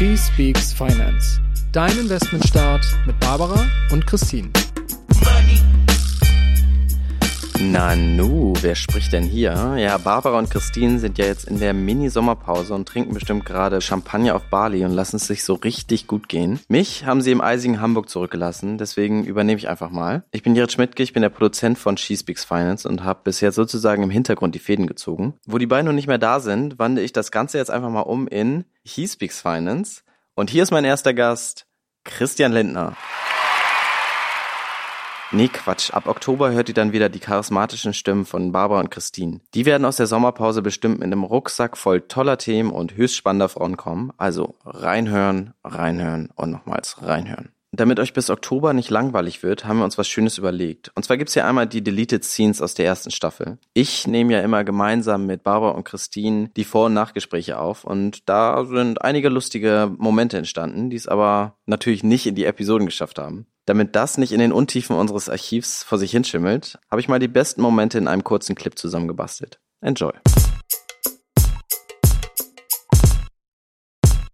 She Speaks Finance. Dein Investmentstart mit Barbara und Christine. Nanu, wer spricht denn hier? Ja, Barbara und Christine sind ja jetzt in der Mini-Sommerpause und trinken bestimmt gerade Champagner auf Bali und lassen es sich so richtig gut gehen. Mich haben sie im eisigen Hamburg zurückgelassen, deswegen übernehme ich einfach mal. Ich bin Jared Schmidtke, ich bin der Produzent von She Speaks Finance und habe bisher sozusagen im Hintergrund die Fäden gezogen. Wo die beiden nun nicht mehr da sind, wandle ich das Ganze jetzt einfach mal um in He Speaks Finance. Und hier ist mein erster Gast, Christian Lindner. Nee, Quatsch. Ab Oktober hört ihr dann wieder die charismatischen Stimmen von Barbara und Christine. Die werden aus der Sommerpause bestimmt mit einem Rucksack voll toller Themen und höchst spannender Frauen kommen. Also reinhören, reinhören und nochmals reinhören. Damit euch bis Oktober nicht langweilig wird, haben wir uns was Schönes überlegt. Und zwar gibt's hier einmal die Deleted Scenes aus der ersten Staffel. Ich nehme ja immer gemeinsam mit Barbara und Christine die Vor- und Nachgespräche auf und da sind einige lustige Momente entstanden, die es aber natürlich nicht in die Episoden geschafft haben. Damit das nicht in den Untiefen unseres Archivs vor sich hinschimmelt, habe ich mal die besten Momente in einem kurzen Clip zusammengebastelt. Enjoy.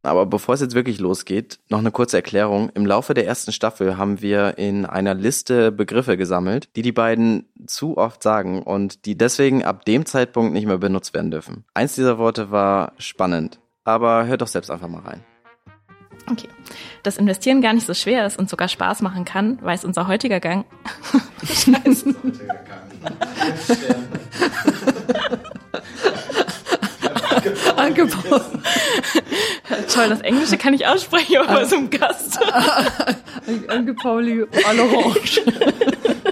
Aber bevor es jetzt wirklich losgeht, noch eine kurze Erklärung. Im Laufe der ersten Staffel haben wir in einer Liste Begriffe gesammelt, die die beiden zu oft sagen und die deswegen ab dem Zeitpunkt nicht mehr benutzt werden dürfen. Eins dieser Worte war spannend, aber hört doch selbst einfach mal rein. Okay. Dass Investieren gar nicht so schwer ist und sogar Spaß machen kann, weiß unser heutiger Gang. Scheiße. Angebaut. Toll, das Englische kann ich aussprechen, aber bei so einem Gast. Anke Pauli à l'orange.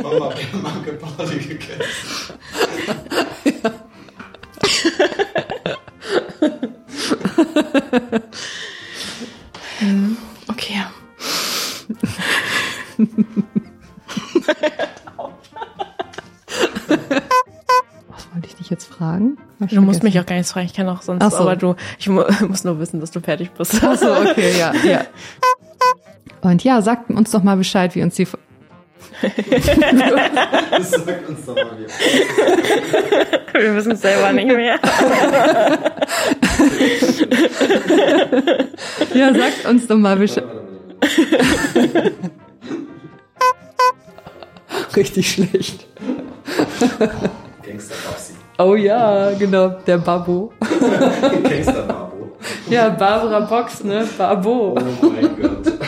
Mama, wir haben Anke Pauli gegessen. Was wollte ich dich jetzt fragen? Du musst mich vergessen. auch gar nichts fragen, ich kann auch sonst, so. aber du, ich mu muss nur wissen, dass du fertig bist. Ach so, okay, ja, ja. Und ja, sagt uns doch mal Bescheid, wie uns die. Das sagt uns doch mal wieder. Wir wissen es selber nicht mehr. Ja, sagt uns doch mal Bescheid. Richtig schlecht. Gangster Babsi. Oh ja, genau, der Babo. Gangster Babo. Ja, Barbara Box, ne? Babo. Oh mein Gott.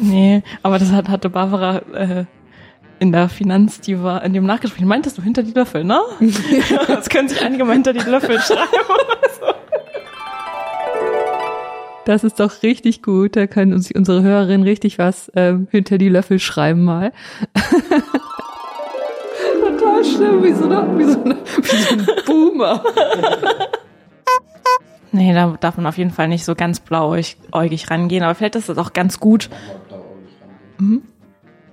Nee, aber das hat, hatte Barbara äh, in der Finanz, die war in dem Nachgespräch. Meintest du hinter die Löffel, ne? das können sich einige mal hinter die Löffel schreiben. Das ist doch richtig gut. Da können uns unsere Hörerinnen richtig was ähm, hinter die Löffel schreiben mal. Total schlimm, wie so, eine, wie, so eine, wie so ein Boomer. Nee, da darf man auf jeden Fall nicht so ganz blauäugig rangehen, aber vielleicht ist das auch ganz gut. Mhm.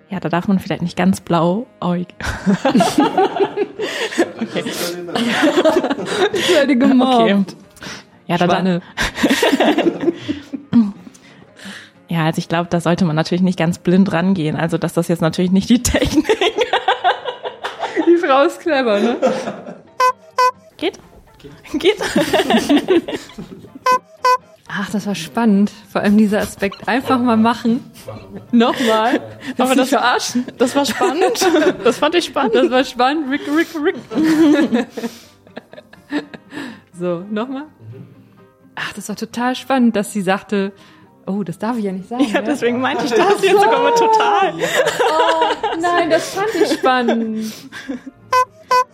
Ja, da darf man vielleicht nicht ganz blauäugig. Ich werde gemobbt. Okay. Ja, da, da. ja, also ich glaube, da sollte man natürlich nicht ganz blind rangehen. Also, dass das jetzt natürlich nicht die Technik Die Frau ist clever, ne? geht. Geht. Ach, das war spannend. Vor allem dieser Aspekt. Einfach mal machen. Nochmal. Aber Aber das- das verarschen. Das war spannend. Das fand ich spannend. Das war spannend. Rick, Rick, Rick. so, nochmal. Das war total spannend, dass sie sagte, oh, das darf ich ja nicht sagen. Ja, ne? deswegen meinte ich das jetzt sogar mal total. Oh, nein, das fand ich spannend.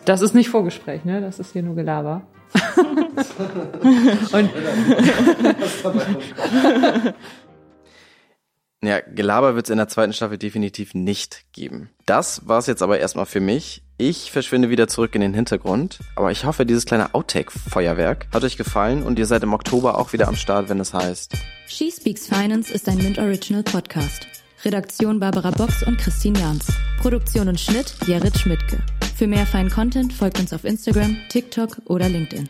Das ist nicht Vorgespräch, ne? Das ist hier nur Gelaber. Und Ja, Gelaber wird es in der zweiten Staffel definitiv nicht geben. Das war's jetzt aber erstmal für mich. Ich verschwinde wieder zurück in den Hintergrund. Aber ich hoffe, dieses kleine Outtake-Feuerwerk hat euch gefallen und ihr seid im Oktober auch wieder am Start, wenn es heißt. She Speaks Finance ist ein Mint Original Podcast. Redaktion Barbara Box und Christine Jans. Produktion und Schnitt Jared Schmidtke. Für mehr feinen Content folgt uns auf Instagram, TikTok oder LinkedIn.